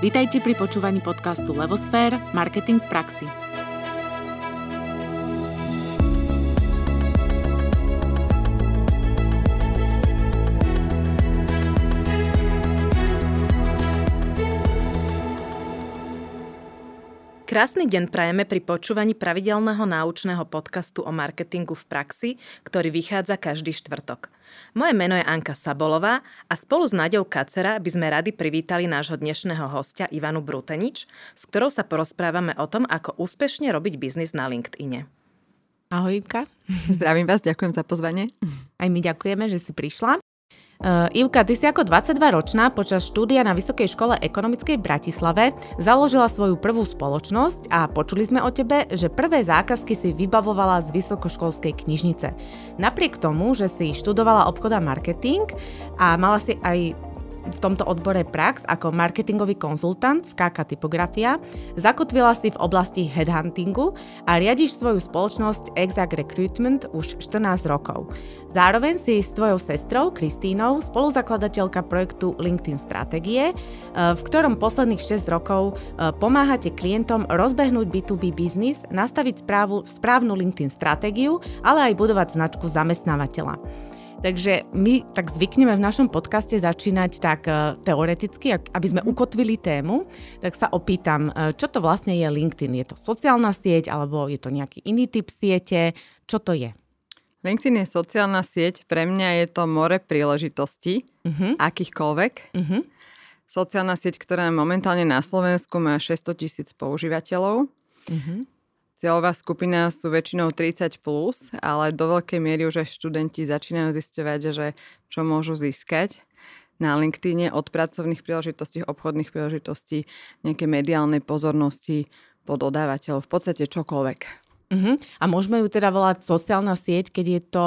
Vítajte pri počúvaní podcastu Levosfér – Marketing v praxi. Krásny deň prajeme pri počúvaní pravidelného náučného podcastu o marketingu v praxi, ktorý vychádza každý štvrtok. Moje meno je Anka Sabolová a spolu s Naďou Kacera by sme radi privítali nášho dnešného hostia Ivanu Brutenič, s ktorou sa porozprávame o tom, ako úspešne robiť biznis na LinkedIne. Ahoj, Ivka. Zdravím vás, ďakujem za pozvanie. Aj my ďakujeme, že si prišla. Uh, Ivka, ty si ako 22-ročná počas štúdia na Vysokej škole ekonomickej v Bratislave založila svoju prvú spoločnosť a počuli sme o tebe, že prvé zákazky si vybavovala z vysokoškolskej knižnice. Napriek tomu, že si študovala obchod a marketing a mala si aj v tomto odbore prax ako marketingový konzultant v KK Typografia, zakotvila si v oblasti headhuntingu a riadiš svoju spoločnosť Exact Recruitment už 14 rokov. Zároveň si s tvojou sestrou Kristínou spoluzakladateľka projektu LinkedIn Stratégie, e, v ktorom posledných 6 rokov e, pomáhate klientom rozbehnúť B2B biznis, nastaviť správu, správnu LinkedIn stratégiu, ale aj budovať značku zamestnávateľa. Takže my tak zvykneme v našom podcaste začínať tak uh, teoreticky, aby sme mhm. ukotvili tému, tak sa opýtam, uh, čo to vlastne je LinkedIn? Je to sociálna sieť alebo je to nejaký iný typ siete? Čo to je? LinkedIn je sociálna sieť, pre mňa je to more príležitostí, uh-huh. akýchkoľvek. Uh-huh. Sociálna sieť, ktorá momentálne na Slovensku má 600 tisíc používateľov. Uh-huh. Cieľová skupina sú väčšinou 30+, plus, ale do veľkej miery už aj študenti začínajú zisťovať, že čo môžu získať na LinkedIne od pracovných príležitostí, obchodných príležitostí, nejaké mediálnej pozornosti po dodávateľov, v podstate čokoľvek. Uh-huh. A môžeme ju teda volať sociálna sieť, keď je to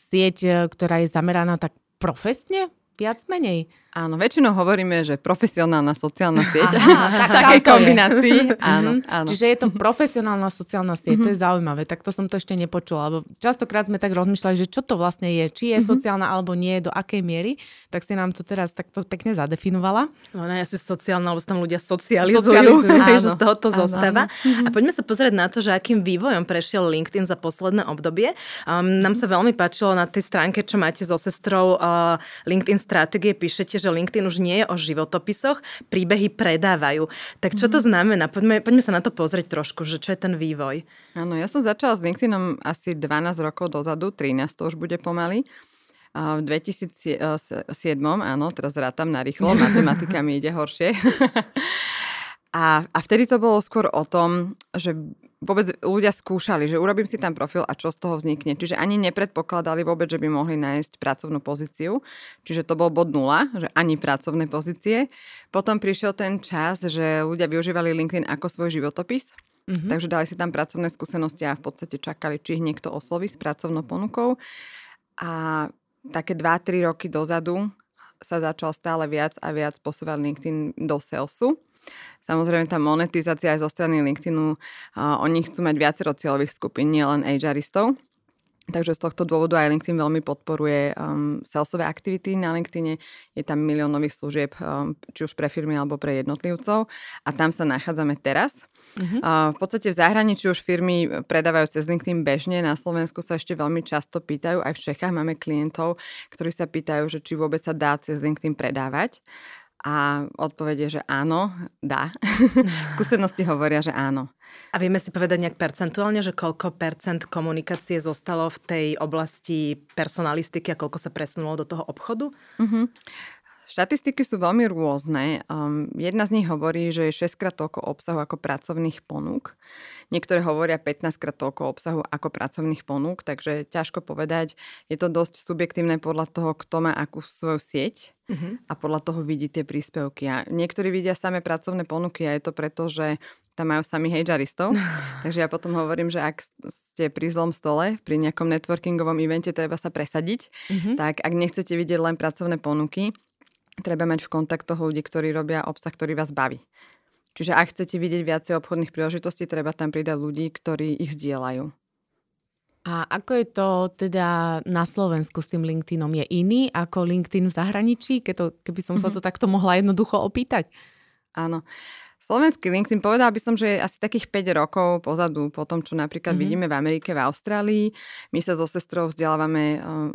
sieť, e, ktorá je zameraná tak profesne? Viac menej? Áno, väčšinou hovoríme, že profesionálna sociálna sieť. Aha, tak, v takej kombinácii. áno, mhm. áno. Čiže je to profesionálna sociálna sieť, to je mhm. zaujímavé. Tak to som to ešte nepočula, lebo častokrát sme tak rozmýšľali, že čo to vlastne je, či je mm-hmm. sociálna alebo nie, do akej miery. Tak si nám to teraz takto pekne zadefinovala. No, no ja si sociálna, lebo tam ľudia socializujú, že z toho to zostáva. A poďme sa pozrieť na to, že akým vývojom prešiel LinkedIn za posledné obdobie. Um, nám sa veľmi páčilo na tej stránke, čo máte so sestrou uh, LinkedIn stratégie, píšete, že LinkedIn už nie je o životopisoch, príbehy predávajú. Tak čo to mhm. znamená? Poďme, poďme sa na to pozrieť trošku, že čo je ten vývoj. Áno, ja som začala s LinkedInom asi 12 rokov dozadu, 13 to už bude pomaly. V 2007, áno, teraz rátam na rýchlo, matematika mi ide horšie. A, a vtedy to bolo skôr o tom, že vôbec ľudia skúšali, že urobím si tam profil a čo z toho vznikne. Čiže ani nepredpokladali vôbec, že by mohli nájsť pracovnú pozíciu. Čiže to bol bod nula, že ani pracovné pozície. Potom prišiel ten čas, že ľudia využívali LinkedIn ako svoj životopis. Mm-hmm. Takže dali si tam pracovné skúsenosti a v podstate čakali, či ich niekto osloví s pracovnou ponukou. A také 2-3 roky dozadu sa začal stále viac a viac posúvať LinkedIn do salesu. Samozrejme tá monetizácia aj zo strany LinkedInu, oni chcú mať viacero cieľových skupín, nielen agearistov. Takže z tohto dôvodu aj LinkedIn veľmi podporuje um, salesové aktivity na LinkedIne. Je tam milión nových služieb, um, či už pre firmy alebo pre jednotlivcov. A tam sa nachádzame teraz. Uh-huh. Uh, v podstate v zahraničí už firmy predávajú cez LinkedIn bežne. Na Slovensku sa ešte veľmi často pýtajú. Aj v Čechách máme klientov, ktorí sa pýtajú, že či vôbec sa dá cez LinkedIn predávať. A odpovede, že áno, dá. Skúsenosti hovoria, že áno. A vieme si povedať nejak percentuálne, že koľko percent komunikácie zostalo v tej oblasti personalistiky a koľko sa presunulo do toho obchodu? Mm-hmm. Štatistiky sú veľmi rôzne. Um, jedna z nich hovorí, že je 6 krát toľko obsahu ako pracovných ponúk. Niektoré hovoria 15 krát toľko obsahu ako pracovných ponúk, takže ťažko povedať. Je to dosť subjektívne podľa toho, kto má akú svoju sieť uh-huh. a podľa toho vidí tie príspevky. A niektorí vidia samé pracovné ponuky a je to preto, že tam majú sami hejžaristov. Takže ja potom hovorím, že ak ste pri zlom stole, pri nejakom networkingovom evente treba sa presadiť, uh-huh. tak ak nechcete vidieť len pracovné ponuky, treba mať v kontaktoch ľudí, ktorí robia obsah, ktorý vás baví. Čiže ak chcete vidieť viacej obchodných príležitostí, treba tam pridať ľudí, ktorí ich zdieľajú. A ako je to teda na Slovensku s tým LinkedInom? Je iný ako LinkedIn v zahraničí? Keď to, keby som sa mhm. to takto mohla jednoducho opýtať. Áno. Slovenský LinkedIn, povedal by som, že je asi takých 5 rokov pozadu po tom, čo napríklad mm-hmm. vidíme v Amerike, v Austrálii. My sa so sestrou vzdelávame uh,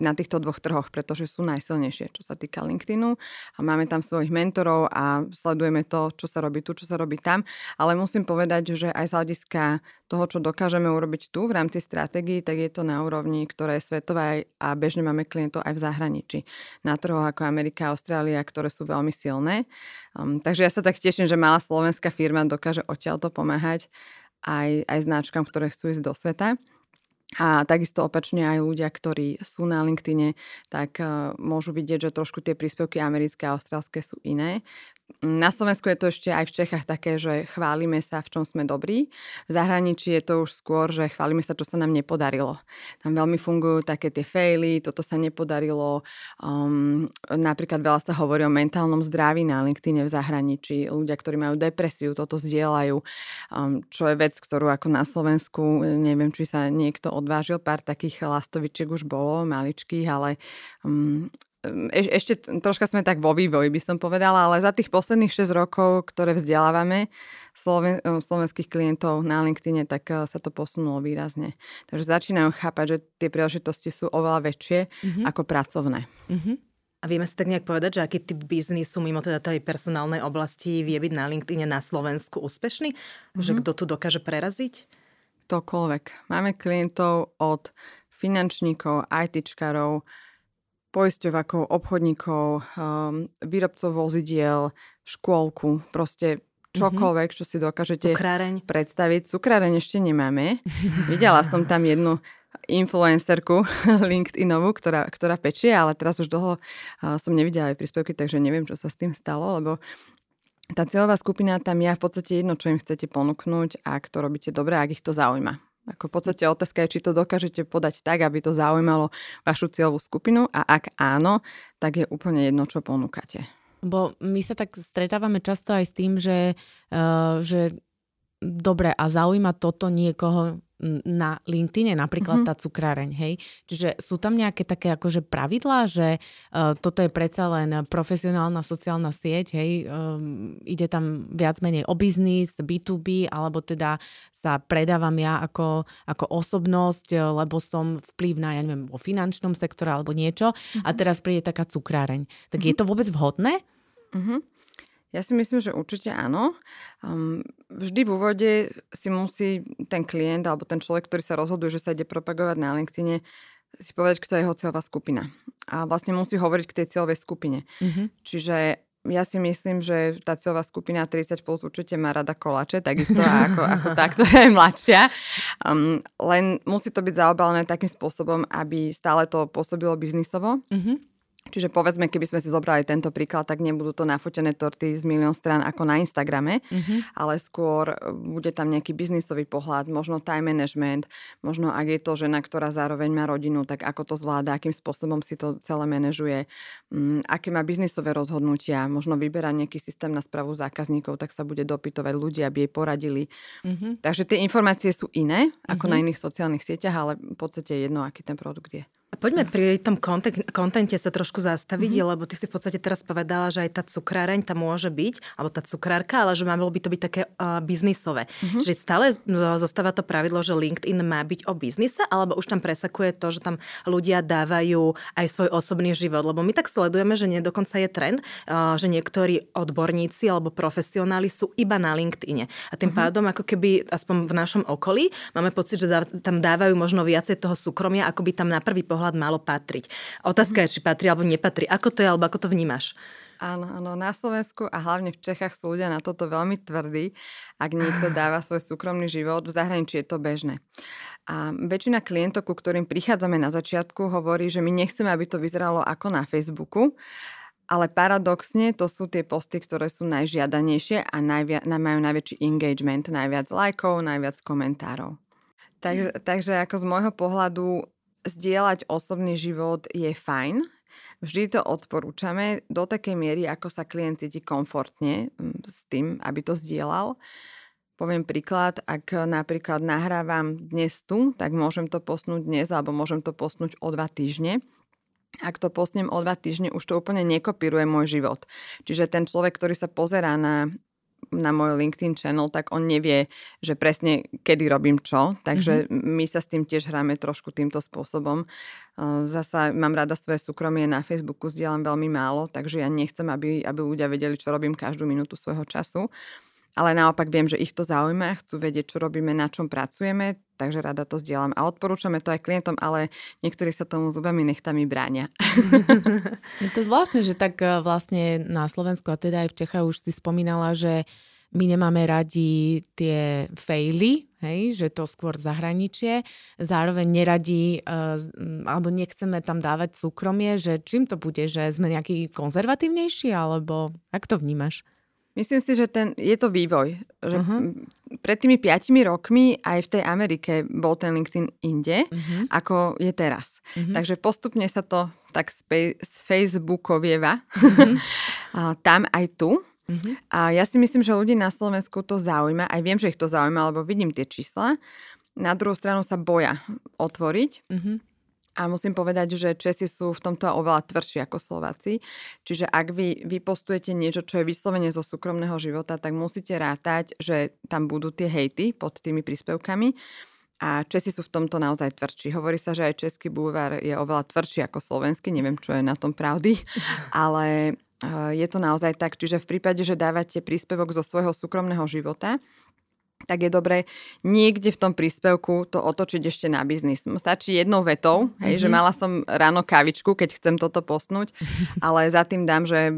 na týchto dvoch trhoch, pretože sú najsilnejšie, čo sa týka LinkedInu. A máme tam svojich mentorov a sledujeme to, čo sa robí tu, čo sa robí tam. Ale musím povedať, že aj z hľadiska toho, čo dokážeme urobiť tu v rámci stratégií, tak je to na úrovni, ktoré je svetové a bežne máme klientov aj v zahraničí. Na trhoch ako Amerika a Austrália, ktoré sú veľmi silné. Um, takže ja sa tak teším, že malá slovenská firma dokáže odtiaľto pomáhať aj, aj značkám, ktoré chcú ísť do sveta. A takisto opačne aj ľudia, ktorí sú na LinkedIne, tak uh, môžu vidieť, že trošku tie príspevky americké a austrálske sú iné. Na Slovensku je to ešte aj v Čechách také, že chválime sa, v čom sme dobrí. V zahraničí je to už skôr, že chválime sa, čo sa nám nepodarilo. Tam veľmi fungujú také tie faily, toto sa nepodarilo. Um, napríklad veľa sa hovorí o mentálnom zdraví na LinkedIn v zahraničí. Ľudia, ktorí majú depresiu, toto zdieľajú. Um, čo je vec, ktorú ako na Slovensku, neviem, či sa niekto odvážil, pár takých lastovičiek už bolo, maličkých, ale um, eš, ešte troška sme tak vo vývoji, by som povedala, ale za tých posledných 6 rokov, ktoré vzdelávame sloven, eh, slovenských klientov na LinkedIn, tak eh, sa to posunulo výrazne. Takže začínajú chápať, že tie príležitosti sú oveľa väčšie mm-hmm. ako pracovné. Mm-hmm. A vieme si tak nejak povedať, že aký typ biznisu mimo teda tej personálnej oblasti vie byť na LinkedIn na Slovensku úspešný? Mm-hmm. Že kto tu dokáže preraziť? Ktokoľvek. Máme klientov od finančníkov, ITčkarov, poisťovákov, obchodníkov, um, výrobcov vozidiel, škôlku, proste mhm. čokoľvek, čo si dokážete Cukráreň. predstaviť. Cukráreň ešte nemáme. Videla som tam jednu influencerku LinkedInovú, ktorá, ktorá pečie, ale teraz už dlho uh, som nevidela aj príspevky, takže neviem, čo sa s tým stalo, lebo tá cieľová skupina tam je v podstate jedno, čo im chcete ponúknuť, ak to robíte dobre, ak ich to zaujíma. Ako v podstate otázka je, či to dokážete podať tak, aby to zaujímalo vašu cieľovú skupinu a ak áno, tak je úplne jedno, čo ponúkate. Bo my sa tak stretávame často aj s tým, že, uh, že dobre a zaujíma toto niekoho na LinkedIne, napríklad mm-hmm. tá cukráreň, hej. Čiže sú tam nejaké také akože pravidlá, že uh, toto je predsa len profesionálna sociálna sieť, hej, um, ide tam viac menej o biznis, B2B, alebo teda sa predávam ja ako, ako osobnosť, lebo som vplyv na, ja neviem, vo finančnom sektore alebo niečo mm-hmm. a mhm. teraz príde taká cukráreň. Tak mm-hmm. je to vôbec vhodné? Mm-hmm. Ja si myslím, že určite áno. Um, vždy v úvode si musí ten klient alebo ten človek, ktorý sa rozhoduje, že sa ide propagovať na LinkedIn, si povedať, kto je jeho cieľová skupina. A vlastne musí hovoriť k tej cieľovej skupine. Mm-hmm. Čiže ja si myslím, že tá cieľová skupina 30 plus určite má rada koláče, takisto ako, ako tá, ktorá je mladšia. Um, len musí to byť zaobalené takým spôsobom, aby stále to pôsobilo biznisovo. Mm-hmm Čiže povedzme, keby sme si zobrali tento príklad, tak nebudú to nafotené torty z milión strán ako na Instagrame, mm-hmm. ale skôr e, bude tam nejaký biznisový pohľad, možno time management, možno ak je to žena, ktorá zároveň má rodinu, tak ako to zvláda, akým spôsobom si to celé manažuje, um, aké má biznisové rozhodnutia, možno vyberá nejaký systém na spravu zákazníkov, tak sa bude dopytovať ľudia, aby jej poradili. Mm-hmm. Takže tie informácie sú iné ako mm-hmm. na iných sociálnych sieťach, ale v podstate jedno, aký ten produkt je. Poďme pri tom kontente sa trošku zastaviť, mm-hmm. lebo ty si v podstate teraz povedala, že aj tá cukráreň tam môže byť, alebo tá cukrárka, ale že malo by to byť také uh, biznisové. Mm-hmm. Že stále zostáva to pravidlo, že LinkedIn má byť o biznise, alebo už tam presakuje to, že tam ľudia dávajú aj svoj osobný život. Lebo my tak sledujeme, že nie dokonca je trend, uh, že niektorí odborníci alebo profesionáli sú iba na LinkedIne. A tým mm-hmm. pádom, ako keby aspoň v našom okolí, máme pocit, že tam dávajú možno viacej toho súkromia, ako by tam na prvý pohľad pohľad malo patriť. Otázka je, či patrí alebo nepatrí. Ako to je, alebo ako to vnímaš? Áno, áno, na Slovensku a hlavne v Čechách sú ľudia na toto veľmi tvrdí, ak niekto dáva svoj súkromný život. V zahraničí je to bežné. A väčšina klientov, ku ktorým prichádzame na začiatku, hovorí, že my nechceme, aby to vyzeralo ako na Facebooku, ale paradoxne to sú tie posty, ktoré sú najžiadanejšie a najvia- majú najväčší engagement, najviac lajkov, najviac komentárov. Tak, takže ako z môjho pohľadu zdieľať osobný život je fajn. Vždy to odporúčame do takej miery, ako sa klient cíti komfortne mm, s tým, aby to zdieľal. Poviem príklad, ak napríklad nahrávam dnes tu, tak môžem to posnúť dnes alebo môžem to posnúť o dva týždne. ak to postnem o dva týždne, už to úplne nekopíruje môj život. Čiže ten človek, ktorý sa pozerá na na môj LinkedIn channel, tak on nevie, že presne kedy robím čo. Takže mm-hmm. my sa s tým tiež hráme trošku týmto spôsobom. Zasa mám rada svoje súkromie na Facebooku, zdieľam veľmi málo, takže ja nechcem, aby, aby ľudia vedeli, čo robím každú minútu svojho času ale naopak viem, že ich to zaujíma, chcú vedieť, čo robíme, na čom pracujeme, takže rada to zdieľam. A odporúčame to aj klientom, ale niektorí sa tomu zubami nechtami bránia. Je to zvláštne, že tak e, vlastne na Slovensku a teda aj v Čechách už si spomínala, že my nemáme radi tie faily, hej, že to skôr zahraničie, zároveň neradí, uh, alebo nechceme tam dávať súkromie, že čím to bude, že sme nejaký konzervatívnejší, alebo ak to vnímaš? Myslím si, že ten, je to vývoj. Že uh-huh. Pred tými piatimi rokmi aj v tej Amerike bol ten LinkedIn inde, uh-huh. ako je teraz. Uh-huh. Takže postupne sa to tak z Facebookovieva uh-huh. tam aj tu. Uh-huh. A ja si myslím, že ľudí na Slovensku to zaujíma. Aj viem, že ich to zaujíma, lebo vidím tie čísla. Na druhú stranu sa boja otvoriť. Uh-huh. A musím povedať, že Česi sú v tomto oveľa tvrdší ako Slováci. Čiže ak vy vypostujete niečo, čo je vyslovene zo súkromného života, tak musíte rátať, že tam budú tie hejty pod tými príspevkami. A Česi sú v tomto naozaj tvrdší. Hovorí sa, že aj český bulvár je oveľa tvrdší ako slovenský. Neviem, čo je na tom pravdy. Ale eh, je to naozaj tak. Čiže v prípade, že dávate príspevok zo svojho súkromného života, tak je dobré niekde v tom príspevku to otočiť ešte na biznis. Stačí jednou vetou, hej, mm-hmm. že mhm. mala som ráno kavičku, keď chcem toto posnúť, ale za tým dám, že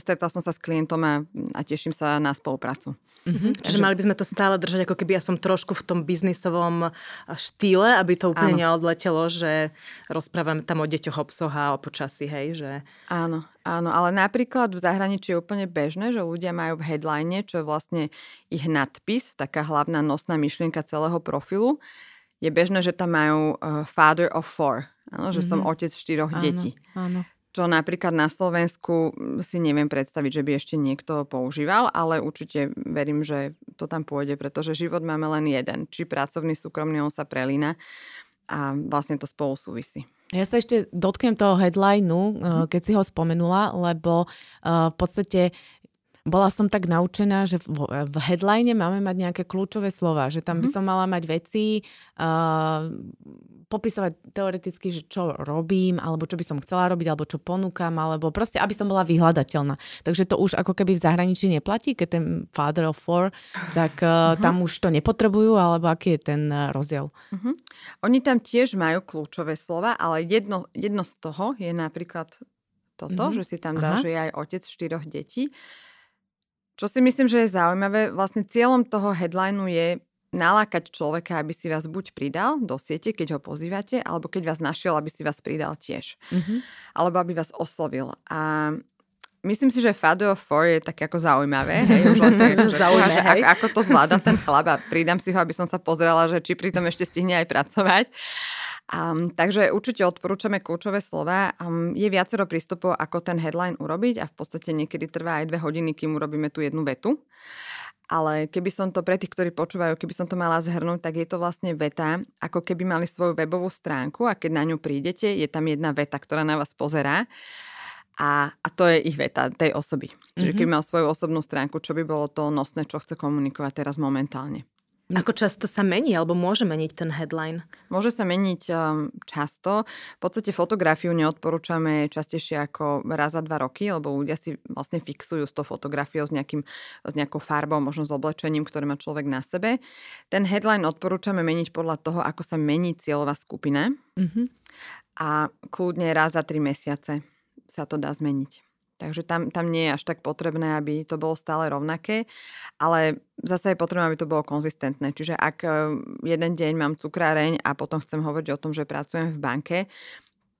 stretla som sa s klientom a, a teším sa na spoluprácu. Mm-hmm. Čiže mali by sme to stále držať ako keby aspoň trošku v tom biznisovom štýle, aby to úplne Áno. neodletelo, že rozprávame tam o deťoch, o psoch a o počasí, hej, že... Áno, áno, ale napríklad v zahraničí je úplne bežné, že ľudia majú v headline, čo je vlastne ich nadpis, taká hlavná nosná myšlienka celého profilu. Je bežné, že tam majú uh, father of four, áno, že mm-hmm. som mhm. otec štyroch áno, detí. Áno čo napríklad na Slovensku si neviem predstaviť, že by ešte niekto používal, ale určite verím, že to tam pôjde, pretože život máme len jeden. Či pracovný, súkromný, on sa prelína a vlastne to spolu súvisí. Ja sa ešte dotknem toho headlineu, mhm. keď si ho spomenula, lebo v podstate bola som tak naučená, že v, v headline máme mať nejaké kľúčové slova, že tam by mhm. som mala mať veci, uh, popisovať teoreticky, že čo robím, alebo čo by som chcela robiť, alebo čo ponúkam, alebo proste, aby som bola vyhľadateľná. Takže to už ako keby v zahraničí neplatí, keď ten father of four, tak uh, uh-huh. tam už to nepotrebujú, alebo aký je ten uh, rozdiel? Uh-huh. Oni tam tiež majú kľúčové slova, ale jedno, jedno z toho je napríklad toto, uh-huh. že si tam dá, Aha. že je aj otec štyroch detí. Čo si myslím, že je zaujímavé, vlastne cieľom toho headlineu je nalákať človeka, aby si vás buď pridal do siete, keď ho pozývate, alebo keď vás našiel, aby si vás pridal tiež. Mm-hmm. Alebo aby vás oslovil. A myslím si, že Fado 4 je tak ako zaujímavé. Hej, už len tak, ako, zaujímavé, že ako, ako to zvláda ten chlap a pridám si ho, aby som sa pozrela, že či pri tom ešte stihne aj pracovať. Um, takže určite odporúčame kľúčové slova. Um, je viacero prístupov, ako ten headline urobiť a v podstate niekedy trvá aj dve hodiny, kým urobíme tú jednu vetu. Ale keby som to pre tých, ktorí počúvajú, keby som to mala zhrnúť, tak je to vlastne veta, ako keby mali svoju webovú stránku a keď na ňu prídete, je tam jedna veta, ktorá na vás pozerá a, a to je ich veta tej osoby. Čiže mm-hmm. keby mal svoju osobnú stránku, čo by bolo to nosné, čo chce komunikovať teraz momentálne. Ako často sa mení, alebo môže meniť ten headline? Môže sa meniť um, často. V podstate fotografiu neodporúčame častejšie ako raz za dva roky, lebo ľudia si vlastne fixujú s tou fotografiou s, nejakým, s nejakou farbou, možno s oblečením, ktoré má človek na sebe. Ten headline odporúčame meniť podľa toho, ako sa mení cieľová skupina. Mm-hmm. A kľudne raz za tri mesiace sa to dá zmeniť. Takže tam, tam nie je až tak potrebné, aby to bolo stále rovnaké, ale zase je potrebné, aby to bolo konzistentné. Čiže ak e, jeden deň mám cukráreň a potom chcem hovoriť o tom, že pracujem v banke,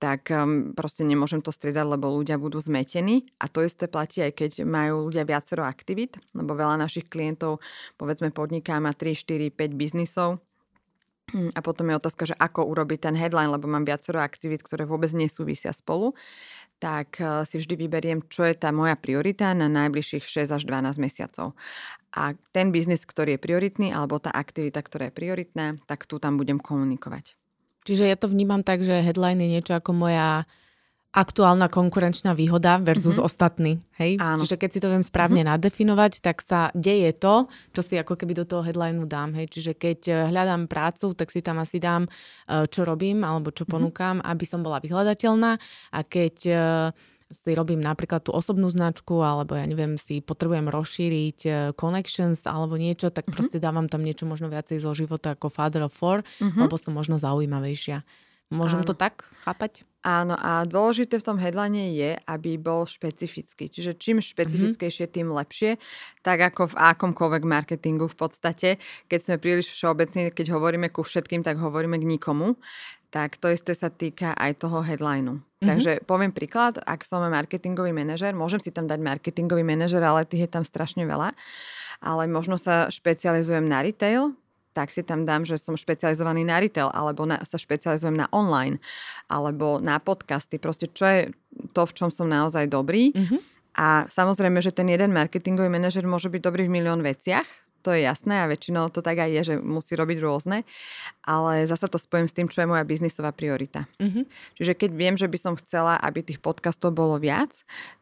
tak um, proste nemôžem to striedať, lebo ľudia budú zmetení. A to isté platí aj keď majú ľudia viacero aktivít, lebo veľa našich klientov, povedzme podniká, má 3, 4, 5 biznisov. A potom je otázka, že ako urobiť ten headline, lebo mám viacero aktivít, ktoré vôbec nesúvisia spolu tak eh, si vždy vyberiem, čo je tá moja priorita na najbližších 6 až 12 mesiacov. A ten biznis, ktorý je prioritný, alebo tá aktivita, ktorá je prioritná, tak tu tam budem komunikovať. Čiže ja to vnímam tak, že headline je niečo ako moja aktuálna konkurenčná výhoda versus mm-hmm. ostatní. Hej? Áno. Čiže keď si to viem správne mm-hmm. nadefinovať, tak sa deje to, čo si ako keby do toho headlineu dám. Hej? Čiže keď eh, hľadám prácu, tak si tam asi dám, eh, čo robím alebo čo mm-hmm. ponúkam, aby som bola vyhľadateľná. A keď eh, si robím napríklad tú osobnú značku, alebo ja neviem, si potrebujem rozšíriť connections alebo niečo, tak mm-hmm. proste dávam tam niečo možno viacej zo života ako Father of Four, mm-hmm. lebo som možno zaujímavejšia. Môžem Áno. to tak chápať? Áno, a dôležité v tom headline je, aby bol špecifický. Čiže čím mhm. špecifickejšie, tým lepšie. Tak ako v akomkoľvek marketingu v podstate. Keď sme príliš všeobecní, keď hovoríme ku všetkým, tak hovoríme k nikomu. Tak to isté sa týka aj toho headlineu. Mm-hmm. Takže poviem príklad, ak som marketingový manažer, môžem si tam dať marketingový manažer, ale tých je tam strašne veľa. Ale možno sa špecializujem na retail, tak si tam dám, že som špecializovaný na retail, alebo na, sa špecializujem na online, alebo na podcasty. Proste čo je to, v čom som naozaj dobrý. Mm-hmm. A samozrejme, že ten jeden marketingový manažer môže byť dobrý v milión veciach, to je jasné a väčšinou to tak aj je, že musí robiť rôzne, ale zasa to spojím s tým, čo je moja biznisová priorita. Mm-hmm. Čiže keď viem, že by som chcela, aby tých podcastov bolo viac,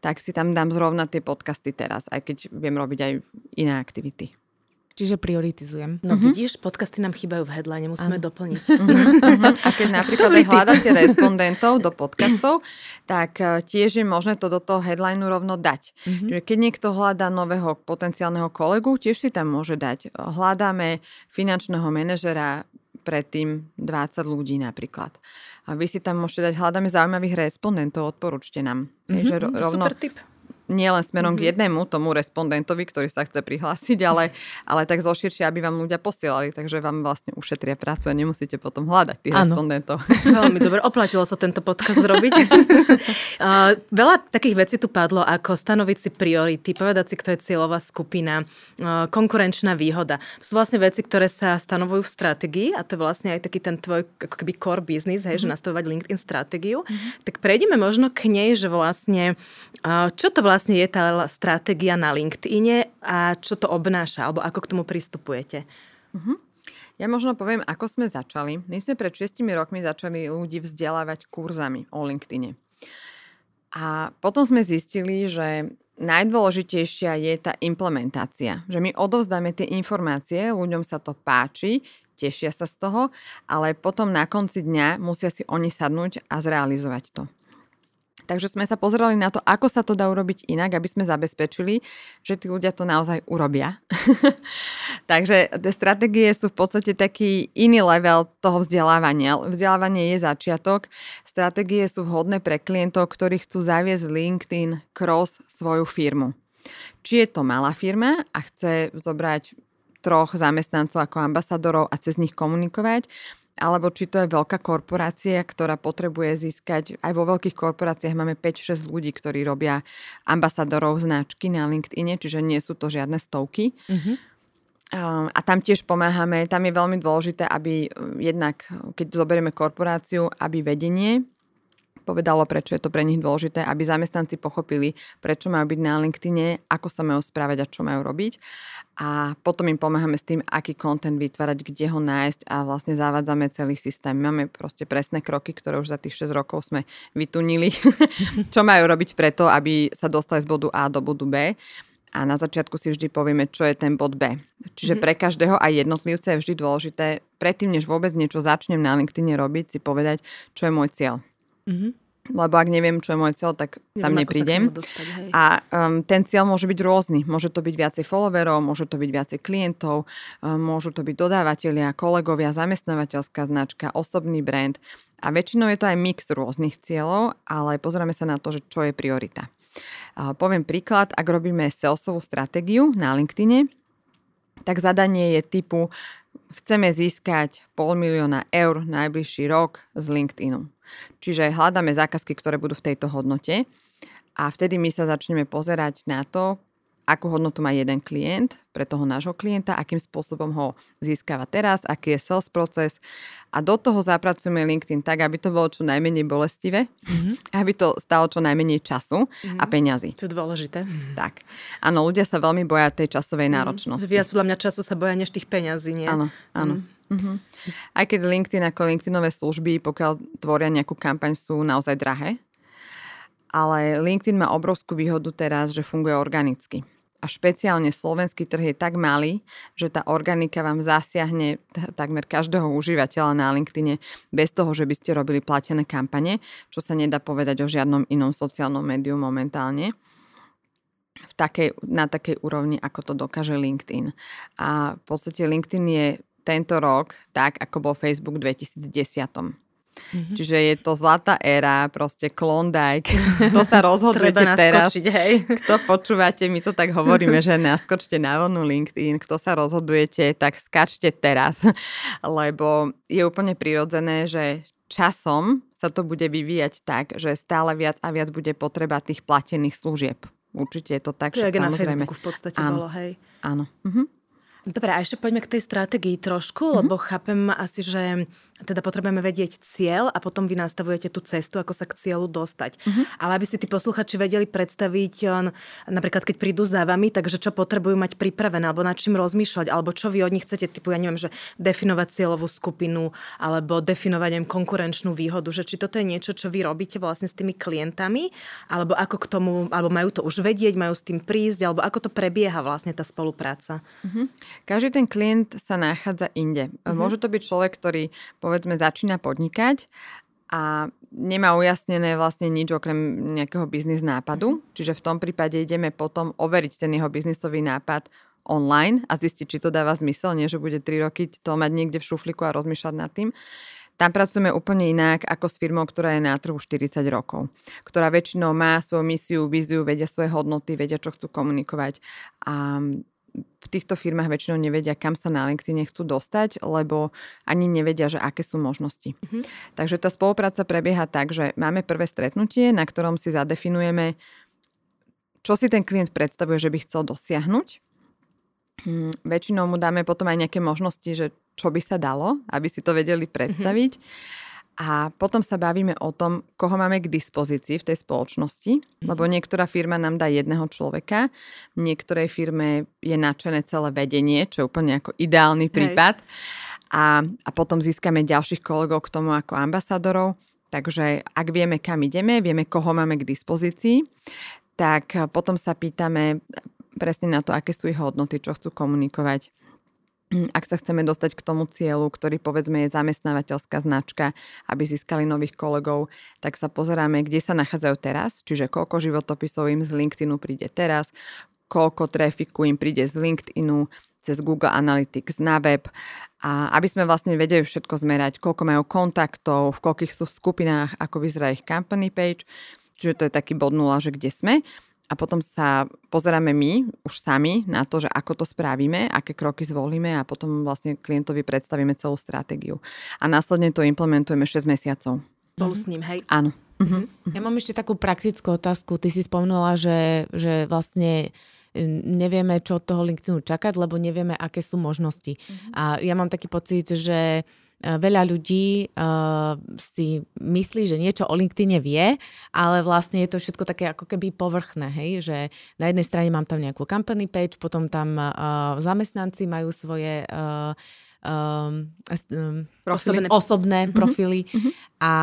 tak si tam dám zrovna tie podcasty teraz, aj keď viem robiť aj iné aktivity. Čiže prioritizujem. No uh-huh. vidíš, podcasty nám chýbajú v headline, musíme ano. doplniť. Uh-huh. A keď napríklad aj hľadáte respondentov do podcastov, tak e, tiež je možné to do toho headlineu rovno dať. Uh-huh. Čiže keď niekto hľadá nového potenciálneho kolegu, tiež si tam môže dať. Hľadáme finančného manažera predtým 20 ľudí napríklad. A vy si tam môžete dať, hľadáme zaujímavých respondentov, odporúčte nám. Mm-hmm, že rovno, super tip nielen smerom mm-hmm. k mhm. jednému tomu respondentovi, ktorý sa chce prihlásiť, ale, ale tak zoširšie, aby vám ľudia posielali, takže vám vlastne ušetria prácu a nemusíte potom hľadať tých ano. respondentov. Veľmi dobre, oplatilo sa tento podcast robiť. uh, veľa takých vecí tu padlo, ako stanoviť si priority, povedať si, kto je cieľová skupina, uh, konkurenčná výhoda. To sú vlastne veci, ktoré sa stanovujú v stratégii a to je vlastne aj taký ten tvoj ako keby core business, hej, mm-hmm. že nastavovať LinkedIn stratégiu. Mm-hmm. Tak prejdeme možno k nej, že vlastne, uh, čo to vlastne vlastne je tá stratégia na LinkedIne a čo to obnáša, alebo ako k tomu pristupujete? Uh-huh. Ja možno poviem, ako sme začali. My sme pred 6 rokmi začali ľudí vzdelávať kurzami o LinkedIne. A potom sme zistili, že najdôležitejšia je tá implementácia. Že my odovzdáme tie informácie, ľuďom sa to páči, tešia sa z toho, ale potom na konci dňa musia si oni sadnúť a zrealizovať to. Takže sme sa pozerali na to, ako sa to dá urobiť inak, aby sme zabezpečili, že tí ľudia to naozaj urobia. Takže tie stratégie sú v podstate taký iný level toho vzdelávania. Vzdelávanie je začiatok. Stratégie sú vhodné pre klientov, ktorí chcú zaviesť LinkedIn cross svoju firmu. Či je to malá firma a chce zobrať troch zamestnancov ako ambasadorov a cez nich komunikovať, alebo či to je veľká korporácia, ktorá potrebuje získať, aj vo veľkých korporáciách máme 5-6 ľudí, ktorí robia ambasadorov značky na LinkedIne, čiže nie sú to žiadne stovky. Mm-hmm. A tam tiež pomáhame, tam je veľmi dôležité, aby jednak, keď zoberieme korporáciu, aby vedenie povedalo, prečo je to pre nich dôležité, aby zamestnanci pochopili, prečo majú byť na LinkedIne, ako sa majú správať a čo majú robiť. A potom im pomáhame s tým, aký content vytvárať, kde ho nájsť a vlastne zavádzame celý systém. Máme proste presné kroky, ktoré už za tých 6 rokov sme vytunili, čo majú robiť preto, aby sa dostali z bodu A do bodu B a na začiatku si vždy povieme, čo je ten bod B. Čiže mm-hmm. pre každého aj jednotlivca je vždy dôležité, predtým, než vôbec niečo začnem na LinkedIne robiť, si povedať, čo je môj cieľ. Mm-hmm. Lebo ak neviem, čo je môj cieľ, tak tam neviem, neprídem. Dostať, a um, ten cieľ môže byť rôzny. Môže to byť viacej followerov, môže to byť viacej klientov, um, môžu to byť dodávateľia, kolegovia, zamestnávateľská značka, osobný brand. A väčšinou je to aj mix rôznych cieľov, ale pozrieme sa na to, že čo je priorita. Uh, poviem príklad, ak robíme salesovú stratégiu na LinkedIne, tak zadanie je typu chceme získať pol milióna eur najbližší rok z LinkedInu. Čiže hľadáme zákazky, ktoré budú v tejto hodnote a vtedy my sa začneme pozerať na to, akú hodnotu má jeden klient pre toho nášho klienta, akým spôsobom ho získava teraz, aký je sales proces a do toho zapracujeme LinkedIn tak, aby to bolo čo najmenej bolestivé, mm-hmm. aby to stalo čo najmenej času mm-hmm. a peňazí. To je dôležité. Tak. Áno, ľudia sa veľmi boja tej časovej mm-hmm. náročnosti. Viac podľa mňa času sa boja než tých peňazí, nie? Áno, áno. Mm-hmm. Uh-huh. Aj keď LinkedIn ako LinkedInové služby, pokiaľ tvoria nejakú kampaň, sú naozaj drahé. ale LinkedIn má obrovskú výhodu teraz, že funguje organicky a špeciálne slovenský trh je tak malý, že tá organika vám zasiahne takmer každého užívateľa na LinkedIne bez toho, že by ste robili platené kampane, čo sa nedá povedať o žiadnom inom sociálnom médiu momentálne v takej, na takej úrovni, ako to dokáže LinkedIn. A v podstate LinkedIn je tento rok tak, ako bol Facebook v 2010. Mm-hmm. Čiže je to zlatá éra, proste Klondike. Kto sa rozhodujete teraz? hej. Kto počúvate, my to tak hovoríme, že naskočte na vlnu LinkedIn. Kto sa rozhodujete, tak skačte teraz. Lebo je úplne prirodzené, že časom sa to bude vyvíjať tak, že stále viac a viac bude potreba tých platených služieb. Určite je to tak, že samozrejme... na Facebooku v podstate áno, bolo, hej. Áno. Mhm. Dobre, a ešte poďme k tej stratégii trošku, mm-hmm. lebo chápem asi, že teda potrebujeme vedieť cieľ a potom vy nastavujete tú cestu, ako sa k cieľu dostať. Mm-hmm. Ale aby si tí posluchači vedeli predstaviť, napríklad keď prídu za vami, takže čo potrebujú mať pripravené, alebo nad čím rozmýšľať, alebo čo vy od nich chcete, typu, ja neviem, že definovať cieľovú skupinu, alebo definovať neviem, konkurenčnú výhodu, že či toto je niečo, čo vy robíte vlastne s tými klientami, alebo ako k tomu, alebo majú to už vedieť, majú s tým prísť, alebo ako to prebieha vlastne tá spolupráca. Mm-hmm. Každý ten klient sa nachádza inde. Mm-hmm. Môže to byť človek, ktorý povedzme začína podnikať a nemá ujasnené vlastne nič okrem nejakého biznis nápadu. Čiže v tom prípade ideme potom overiť ten jeho biznisový nápad online a zistiť, či to dáva zmysel, nie že bude 3 roky to mať niekde v šufliku a rozmýšľať nad tým. Tam pracujeme úplne inak ako s firmou, ktorá je na trhu 40 rokov, ktorá väčšinou má svoju misiu, víziu, vedia svoje hodnoty, vedia, čo chcú komunikovať a v týchto firmách väčšinou nevedia, kam sa na LinkedIn chcú dostať, lebo ani nevedia, že aké sú možnosti. Mm-hmm. Takže tá spolupráca prebieha tak, že máme prvé stretnutie, na ktorom si zadefinujeme, čo si ten klient predstavuje, že by chcel dosiahnuť. Hm, väčšinou mu dáme potom aj nejaké možnosti, že čo by sa dalo, aby si to vedeli predstaviť. Mm-hmm. A potom sa bavíme o tom, koho máme k dispozícii v tej spoločnosti, mhm. lebo niektorá firma nám dá jedného človeka, v niektorej firme je nadšené celé vedenie, čo je úplne ako ideálny prípad. A, a potom získame ďalších kolegov k tomu ako ambasadorov. Takže ak vieme, kam ideme, vieme, koho máme k dispozícii, tak potom sa pýtame presne na to, aké sú ich hodnoty, čo chcú komunikovať ak sa chceme dostať k tomu cieľu, ktorý povedzme je zamestnávateľská značka, aby získali nových kolegov, tak sa pozeráme, kde sa nachádzajú teraz, čiže koľko životopisov im z LinkedInu príde teraz, koľko trafiku im príde z LinkedInu, cez Google Analytics na web. A aby sme vlastne vedeli všetko zmerať, koľko majú kontaktov, v koľkých sú skupinách, ako vyzerá ich company page, čiže to je taký bod nula, že kde sme a potom sa pozeráme my už sami na to, že ako to spravíme, aké kroky zvolíme a potom vlastne klientovi predstavíme celú stratégiu. A následne to implementujeme 6 mesiacov. Spolu s ním, hej? Áno. Uh-huh. Ja mám ešte takú praktickú otázku. Ty si spomenula, že, že vlastne e, nevieme, čo od toho LinkedInu čakať, lebo nevieme, aké sú možnosti. Uh-huh. A ja mám taký pocit, že veľa ľudí uh, si myslí, že niečo o LinkedIne vie, ale vlastne je to všetko také ako keby povrchné, hej? že na jednej strane mám tam nejakú company page, potom tam uh, zamestnanci majú svoje uh, um, um, profily, osobné, osobné mm-hmm. profily mm-hmm. a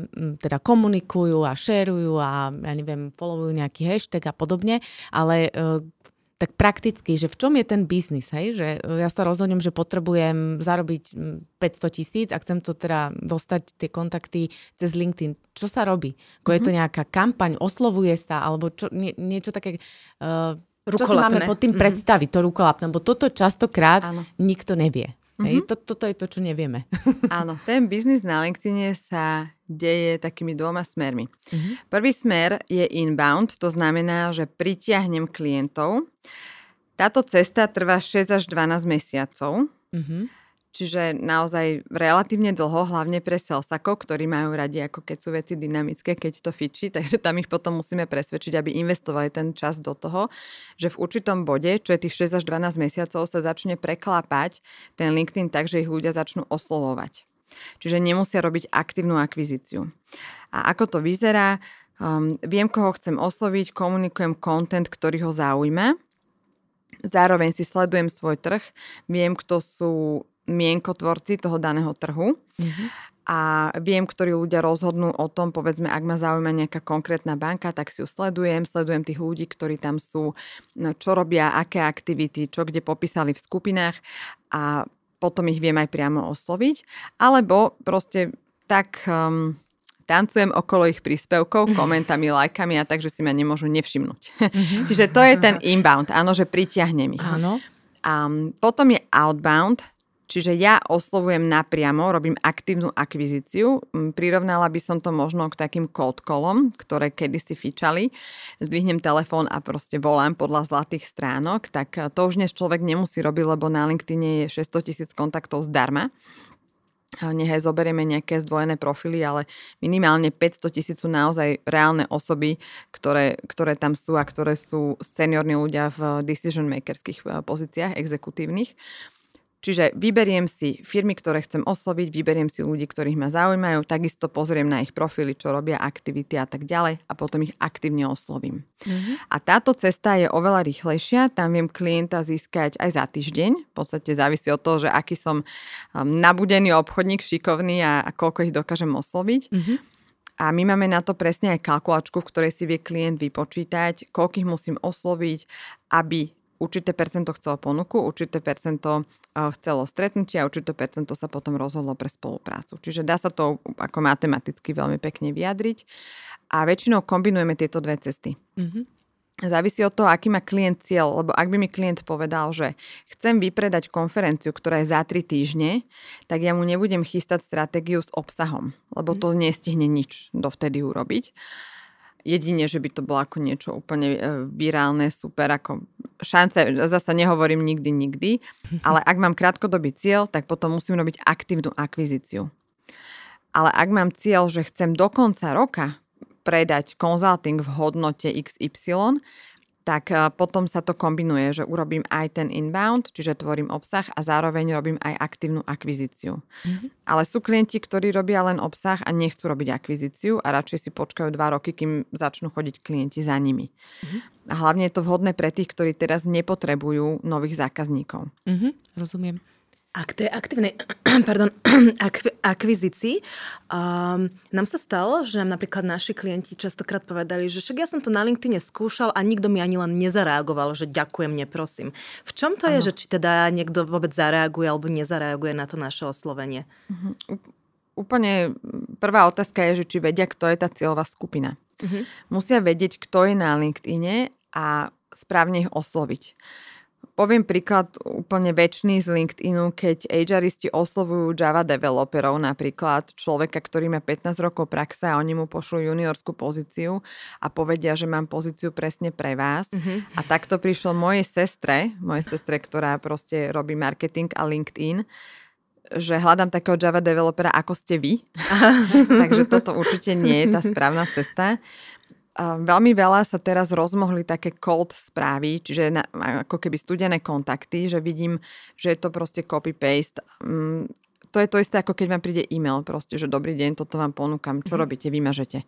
um, teda komunikujú a šerujú a ja neviem, followujú nejaký hashtag a podobne, ale uh, tak prakticky, že v čom je ten biznis, hej? že e, ja sa rozhodnem, že potrebujem zarobiť 500 tisíc a chcem to teda dostať tie kontakty cez LinkedIn. Čo sa robí? Ako mm-hmm. je to mhm. nejaká kampaň, oslovuje sa, alebo čo, nie, niečo také... Uh, čo si máme pod tým mm-hmm. predstaviť, to rukolapné, lebo toto častokrát Áno. nikto nevie. Mm-hmm. Hej, to, toto je to, čo nevieme. Áno, ten biznis na LinkedIn sa deje takými dvoma smermi. Mm-hmm. Prvý smer je inbound, to znamená, že pritiahnem klientov. Táto cesta trvá 6 až 12 mesiacov. Mm-hmm Čiže naozaj relatívne dlho, hlavne pre salesakov, ktorí majú radi, ako keď sú veci dynamické, keď to fičí, takže tam ich potom musíme presvedčiť, aby investovali ten čas do toho, že v určitom bode, čo je tých 6 až 12 mesiacov, sa začne preklápať ten LinkedIn tak, že ich ľudia začnú oslovovať. Čiže nemusia robiť aktívnu akvizíciu. A ako to vyzerá? Um, viem, koho chcem osloviť, komunikujem content, ktorý ho zaujíma. Zároveň si sledujem svoj trh, viem, kto sú mienkotvorci toho daného trhu. Mm-hmm. a viem, ktorí ľudia rozhodnú o tom, povedzme, ak ma zaujíma nejaká konkrétna banka, tak si ju sledujem, sledujem tých ľudí, ktorí tam sú, no, čo robia, aké aktivity, čo kde popísali v skupinách a potom ich viem aj priamo osloviť. Alebo proste tak um, tancujem okolo ich príspevkov, komentami, lajkami a takže si ma nemôžu nevšimnúť. Mm-hmm. Čiže to je ten inbound, áno, že pritiahnem ich. Áno. A potom je outbound, Čiže ja oslovujem napriamo, robím aktívnu akvizíciu. Mm, prirovnala by som to možno k takým cold callom, ktoré kedysi fičali. Zdvihnem telefón a proste volám podľa zlatých stránok. Tak eh, to už dnes človek nemusí robiť, lebo na LinkedIn je 600 tisíc kontaktov zdarma. Nechaj zoberieme nejaké zdvojené profily, ale minimálne 500 tisíc sú naozaj reálne osoby, ktoré, ktoré tam sú a ktoré sú seniorní ľudia v decision makerských eh, pozíciách exekutívnych. Čiže vyberiem si firmy, ktoré chcem osloviť, vyberiem si ľudí, ktorých ma zaujímajú, takisto pozriem na ich profily, čo robia, aktivity a tak ďalej a potom ich aktívne oslovím. Mm-hmm. A táto cesta je oveľa rýchlejšia, tam viem klienta získať aj za týždeň, v podstate závisí od toho, že aký som um, nabudený obchodník, šikovný a, a koľko ich dokážem osloviť. Mm-hmm. A my máme na to presne aj kalkulačku, v ktorej si vie klient vypočítať, koľkých musím osloviť, aby určité percento chcelo ponuku, určité percento eh, chcelo stretnutie a určité percento sa potom rozhodlo pre spoluprácu. Čiže dá sa to ako matematicky veľmi pekne vyjadriť a väčšinou kombinujeme tieto dve cesty. Mm-hmm. Závisí od toho, aký má klient cieľ, lebo ak by mi klient povedal, že chcem vypredať konferenciu, ktorá je za 3 týždne, tak ja mu nebudem chystať stratégiu s obsahom, lebo to nestihne nič dovtedy urobiť. Jedine, že by to bolo ako niečo úplne e, virálne, super, ako šance, zase nehovorím nikdy, nikdy, ale ak mám krátkodobý cieľ, tak potom musím robiť aktívnu akvizíciu. Ale ak mám cieľ, že chcem do konca roka predať consulting v hodnote XY, tak e, potom sa to kombinuje, že urobím aj ten inbound, čiže tvorím obsah a zároveň robím aj aktívnu akvizíciu. Mm-hmm. Ale sú klienti, ktorí robia len obsah a nechcú robiť akvizíciu a radšej si počkajú dva roky, kým začnú chodiť klienti za nimi. Mm-hmm. A hlavne je to vhodné pre tých, ktorí teraz nepotrebujú nových zákazníkov. Mm-hmm, rozumiem. A k tej aktívnej pardon, ak, akvizícii um, nám sa stalo, že nám napríklad naši klienti častokrát povedali, že však ja som to na LinkedIn skúšal a nikto mi ani len nezareagoval, že ďakujem, neprosím. V čom to ano. je, že či teda niekto vôbec zareaguje alebo nezareaguje na to naše oslovenie? Uh-huh. Úplne prvá otázka je, že či vedia, kto je tá cieľová skupina. Uh-huh. Musia vedieť, kto je na LinkedIne a správne ich osloviť. Poviem príklad úplne väčší z LinkedInu, keď HRisti oslovujú Java developerov, napríklad človeka, ktorý má 15 rokov praxe a oni mu pošlú juniorskú pozíciu a povedia, že mám pozíciu presne pre vás. Mm-hmm. A takto prišlo mojej sestre, mojej sestre, ktorá proste robí marketing a LinkedIn, že hľadám takého Java developera, ako ste vy. Takže toto určite nie je tá správna cesta. Veľmi veľa sa teraz rozmohli také cold správy, čiže na, ako keby studené kontakty, že vidím, že je to proste copy-paste. Um, to je to isté, ako keď vám príde e-mail proste, že dobrý deň, toto vám ponúkam, čo mm. robíte, vymažete.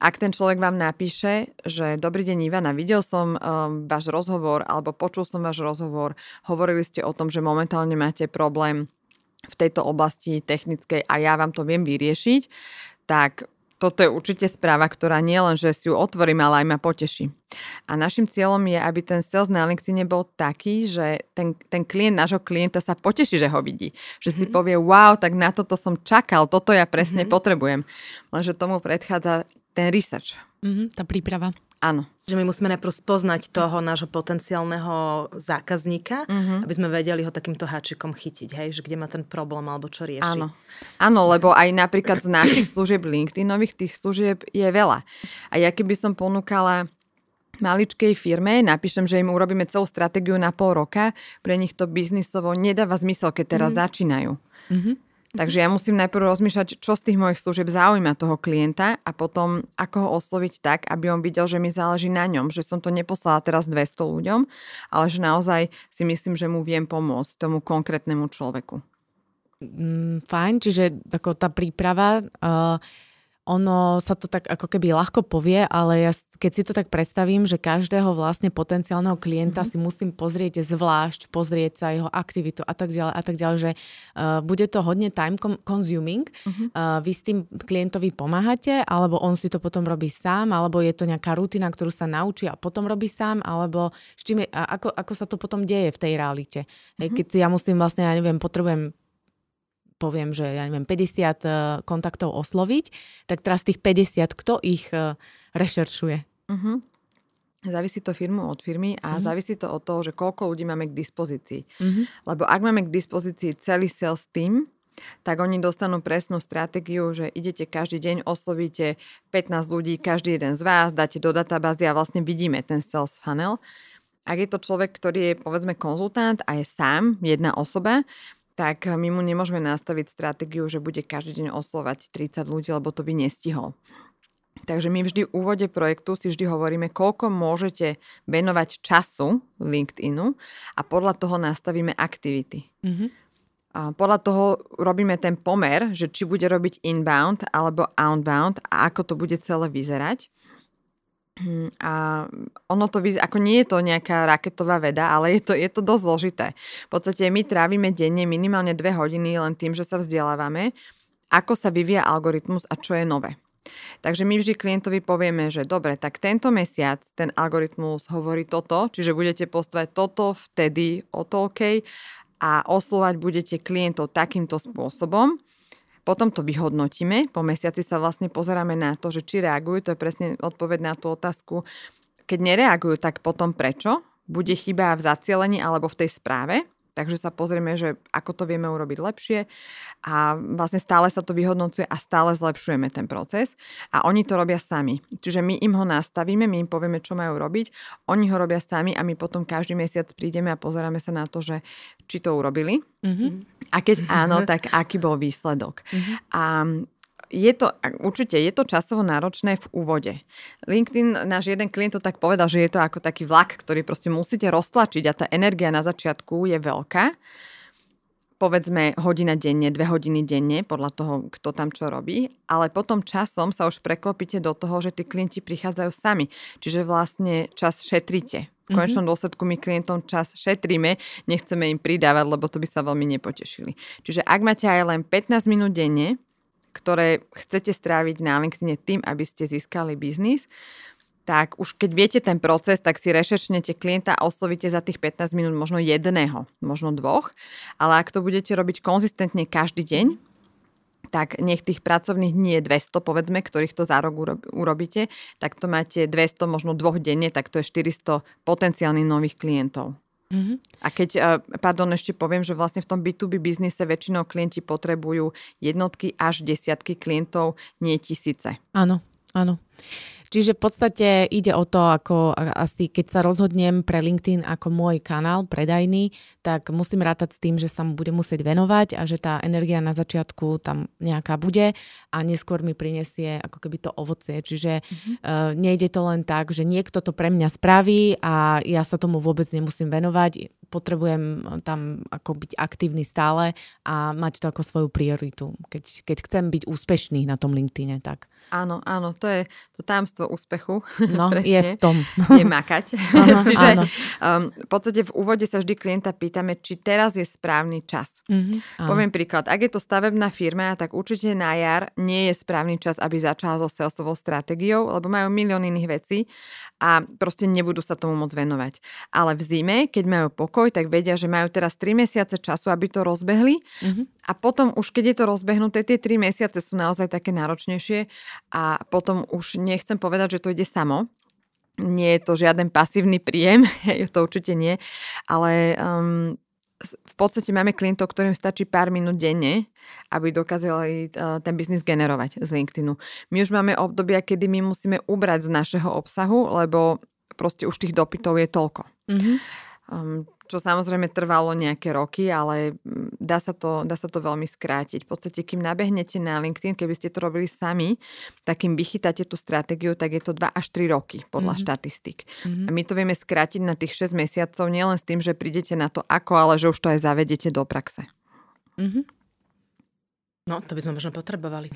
Ak ten človek vám napíše, že dobrý deň Ivana, videl som um, váš rozhovor alebo počul som váš rozhovor, hovorili ste o tom, že momentálne máte problém v tejto oblasti technickej a ja vám to viem vyriešiť, tak toto je určite správa, ktorá nie len, že si ju otvorím, ale aj ma poteší. A našim cieľom je, aby ten sales na LinkedIn bol taký, že ten, ten klient nášho klienta sa poteší, že ho vidí. Že mm-hmm. si mhm. povie, wow, tak na toto som čakal, toto ja presne mm-hmm. potrebujem. Lenže tomu predchádza ten research. Mm-hmm, tá príprava. Áno. Že my musíme najprv spoznať toho nášho potenciálneho zákazníka, uh-huh. aby sme vedeli ho takýmto háčikom chytiť, hej? že kde má ten problém alebo čo rieši. Áno. Áno, lebo aj napríklad z našich služieb LinkedInových tých služieb je veľa. A ja keby som ponúkala maličkej firme, napíšem, že im urobíme celú stratégiu na pol roka, pre nich to biznisovo nedáva zmysel, keď teraz mm. začínajú. Mm-hmm. Takže ja musím najprv rozmýšľať, čo z tých mojich služieb zaujíma toho klienta a potom ako ho osloviť tak, aby on videl, že mi záleží na ňom, že som to neposlala teraz 200 ľuďom, ale že naozaj si myslím, že mu viem pomôcť tomu konkrétnemu človeku. Mm, fajn, čiže ako tá príprava... Uh ono sa to tak ako keby ľahko povie, ale ja keď si to tak predstavím, že každého vlastne potenciálneho klienta mm-hmm. si musím pozrieť zvlášť, pozrieť sa jeho aktivitu a tak ďalej a tak ďalej, že uh, bude to hodne time consuming. Mm-hmm. Uh, vy s tým klientovi pomáhate, alebo on si to potom robí sám, alebo je to nejaká rutina, ktorú sa naučí a potom robí sám, alebo s čím je, ako, ako sa to potom deje v tej realite. Mm-hmm. Keď ja musím vlastne, ja neviem, potrebujem poviem, že ja neviem, 50 e, kontaktov osloviť, tak teraz tých 50, kto ich e, rešeršuje? Uh-huh. Závisí to firmu od firmy a uh-huh. závisí to od toho, že koľko ľudí máme k dispozícii. Uh-huh. Lebo ak máme k dispozícii celý sales team, tak oni dostanú presnú stratégiu, že idete každý deň, oslovíte 15 ľudí, každý jeden z vás, dáte do databázy a vlastne vidíme ten sales funnel. Ak je to človek, ktorý je povedzme konzultant a je sám, jedna osoba, tak my mu nemôžeme nastaviť stratégiu, že bude každý deň oslovať 30 ľudí, lebo to by nestihol. Takže my vždy v úvode projektu si vždy hovoríme, koľko môžete venovať času LinkedInu a podľa toho nastavíme aktivity. Mm-hmm. A podľa toho robíme ten pomer, že či bude robiť inbound alebo outbound a ako to bude celé vyzerať. Hm, a ono to ako nie je to nejaká raketová veda, ale je to, je to dosť zložité. V podstate my trávime denne minimálne dve hodiny len tým, že sa vzdelávame, ako sa vyvíja algoritmus a čo je nové. Takže my vždy klientovi povieme, že dobre, tak tento mesiac ten algoritmus hovorí toto, čiže budete postovať toto vtedy o toľkej a oslovať budete klientov takýmto spôsobom potom to vyhodnotíme, po mesiaci sa vlastne pozeráme na to, že či reagujú, to je presne odpoveď na tú otázku. Keď nereagujú, tak potom prečo? Bude chyba v zacielení alebo v tej správe? Takže sa pozrieme, že ako to vieme urobiť lepšie a vlastne stále sa to vyhodnocuje a stále zlepšujeme ten proces a oni to robia sami. Čiže my im ho nastavíme, my im povieme, čo majú robiť, oni ho robia sami a my potom každý mesiac prídeme a pozeráme sa na to, že či to urobili. Mm-hmm. A keď áno, tak aký bol výsledok. Mm-hmm. A je to, určite je to časovo náročné v úvode. LinkedIn, náš jeden klient to tak povedal, že je to ako taký vlak, ktorý proste musíte roztlačiť a tá energia na začiatku je veľká. Povedzme hodina denne, dve hodiny denne, podľa toho, kto tam čo robí. Ale potom časom sa už preklopíte do toho, že tí klienti prichádzajú sami. Čiže vlastne čas šetríte. V konečnom mm-hmm. dôsledku my klientom čas šetríme, nechceme im pridávať, lebo to by sa veľmi nepotešili. Čiže ak máte aj len 15 minút denne, ktoré chcete stráviť na LinkedIn tým, aby ste získali biznis, tak už keď viete ten proces, tak si rešeršnete klienta a oslovíte za tých 15 minút možno jedného, možno dvoch. Ale ak to budete robiť konzistentne každý deň, tak nech tých pracovných dní je 200, povedzme, ktorých to za rok urobíte, tak to máte 200, možno dvoch denne, tak to je 400 potenciálnych nových klientov. Mm-hmm. A keď, eh, pardon, ešte poviem, že vlastne v tom B2B biznise väčšinou klienti potrebujú jednotky až desiatky klientov, nie tisíce. Áno, áno. Čiže v podstate ide o to, ako asi keď sa rozhodnem pre LinkedIn ako môj kanál predajný, tak musím rátať s tým, že sa mu bude musieť venovať a že tá energia na začiatku tam nejaká bude a neskôr mi prinesie ako keby to ovocie. Čiže mm-hmm. uh, nejde to len tak, že niekto to pre mňa spraví a ja sa tomu vôbec nemusím venovať. Potrebujem tam ako byť aktívny stále a mať to ako svoju prioritu, keď, keď chcem byť úspešný na tom LinkedIne. Tak. Áno, áno, to je to tamstvo tajomstvo úspechu. No, je v tom. je makať. Áno, Čiže áno. Um, v podstate v úvode sa vždy klienta pýtame, či teraz je správny čas. Mm-hmm, Poviem príklad. Ak je to stavebná firma, tak určite na jar nie je správny čas, aby začala so salesovou stratégiou, lebo majú milión iných vecí a proste nebudú sa tomu môcť venovať. Ale v zime, keď majú pokoj, tak vedia, že majú teraz 3 mesiace času, aby to rozbehli mm-hmm. a potom už keď je to rozbehnuté, tie 3 mesiace sú naozaj také náročnejšie a potom už nechcem povedať, že to ide samo, nie je to žiaden pasívny príjem, to určite nie, ale um, v podstate máme klientov, ktorým stačí pár minút denne, aby dokázali uh, ten biznis generovať z LinkedInu. My už máme obdobia, kedy my musíme ubrať z našeho obsahu, lebo proste už tých dopytov je toľko. Mm-hmm. Um, čo samozrejme trvalo nejaké roky, ale mm, dá sa, to, dá sa to veľmi skrátiť. V podstate, kým nabehnete na LinkedIn, keby ste to robili sami, tak kým vychytáte tú stratégiu, tak je to 2 až 3 roky podľa mm-hmm. štatistik. Mm-hmm. A my to vieme skrátiť na tých 6 mesiacov, nielen s tým, že prídete na to ako, ale že už to aj zavedete do praxe. Mm-hmm. No, to by sme možno potrebovali.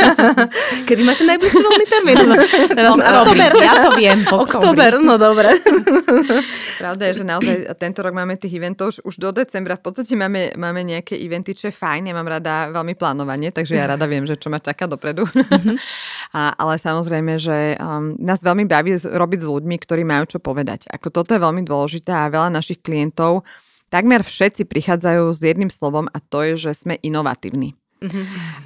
Kedy máte najbližší voľný termín? Oktober, ja to viem. Oktober, no dobre. Pravda je, že naozaj tento rok máme tých eventov už do decembra. V podstate máme, máme nejaké eventy, čo je fajn. Ja mám rada veľmi plánovanie, takže ja rada viem, že čo ma čaká dopredu. Mm-hmm. A, ale samozrejme, že um, nás veľmi baví robiť s ľuďmi, ktorí majú čo povedať. Ako toto je veľmi dôležité a veľa našich klientov Takmer všetci prichádzajú s jedným slovom a to je, že sme inovatívni.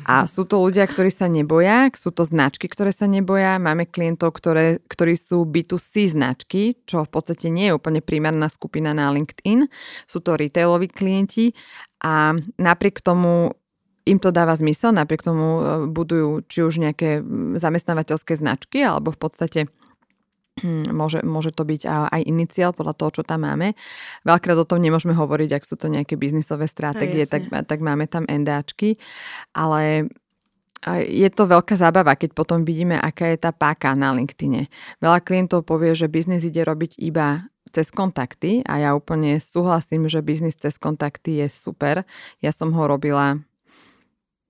A sú to ľudia, ktorí sa neboja, sú to značky, ktoré sa neboja. Máme klientov, ktoré, ktorí sú B2C značky, čo v podstate nie je úplne primárna skupina na LinkedIn. Sú to retailoví klienti a napriek tomu im to dáva zmysel, napriek tomu e, budujú či už nejaké zamestnávateľské značky alebo v podstate môže, môže to byť aj iniciál podľa toho, čo tam máme. Veľkrát o tom nemôžeme hovoriť, ak sú to nejaké biznisové stratégie, tak, tak máme tam NDAčky, ale je to veľká zábava, keď potom vidíme, aká je tá páka na LinkedIne. Veľa klientov povie, že biznis ide robiť iba cez kontakty a ja úplne súhlasím, že biznis cez kontakty je super. Ja som ho robila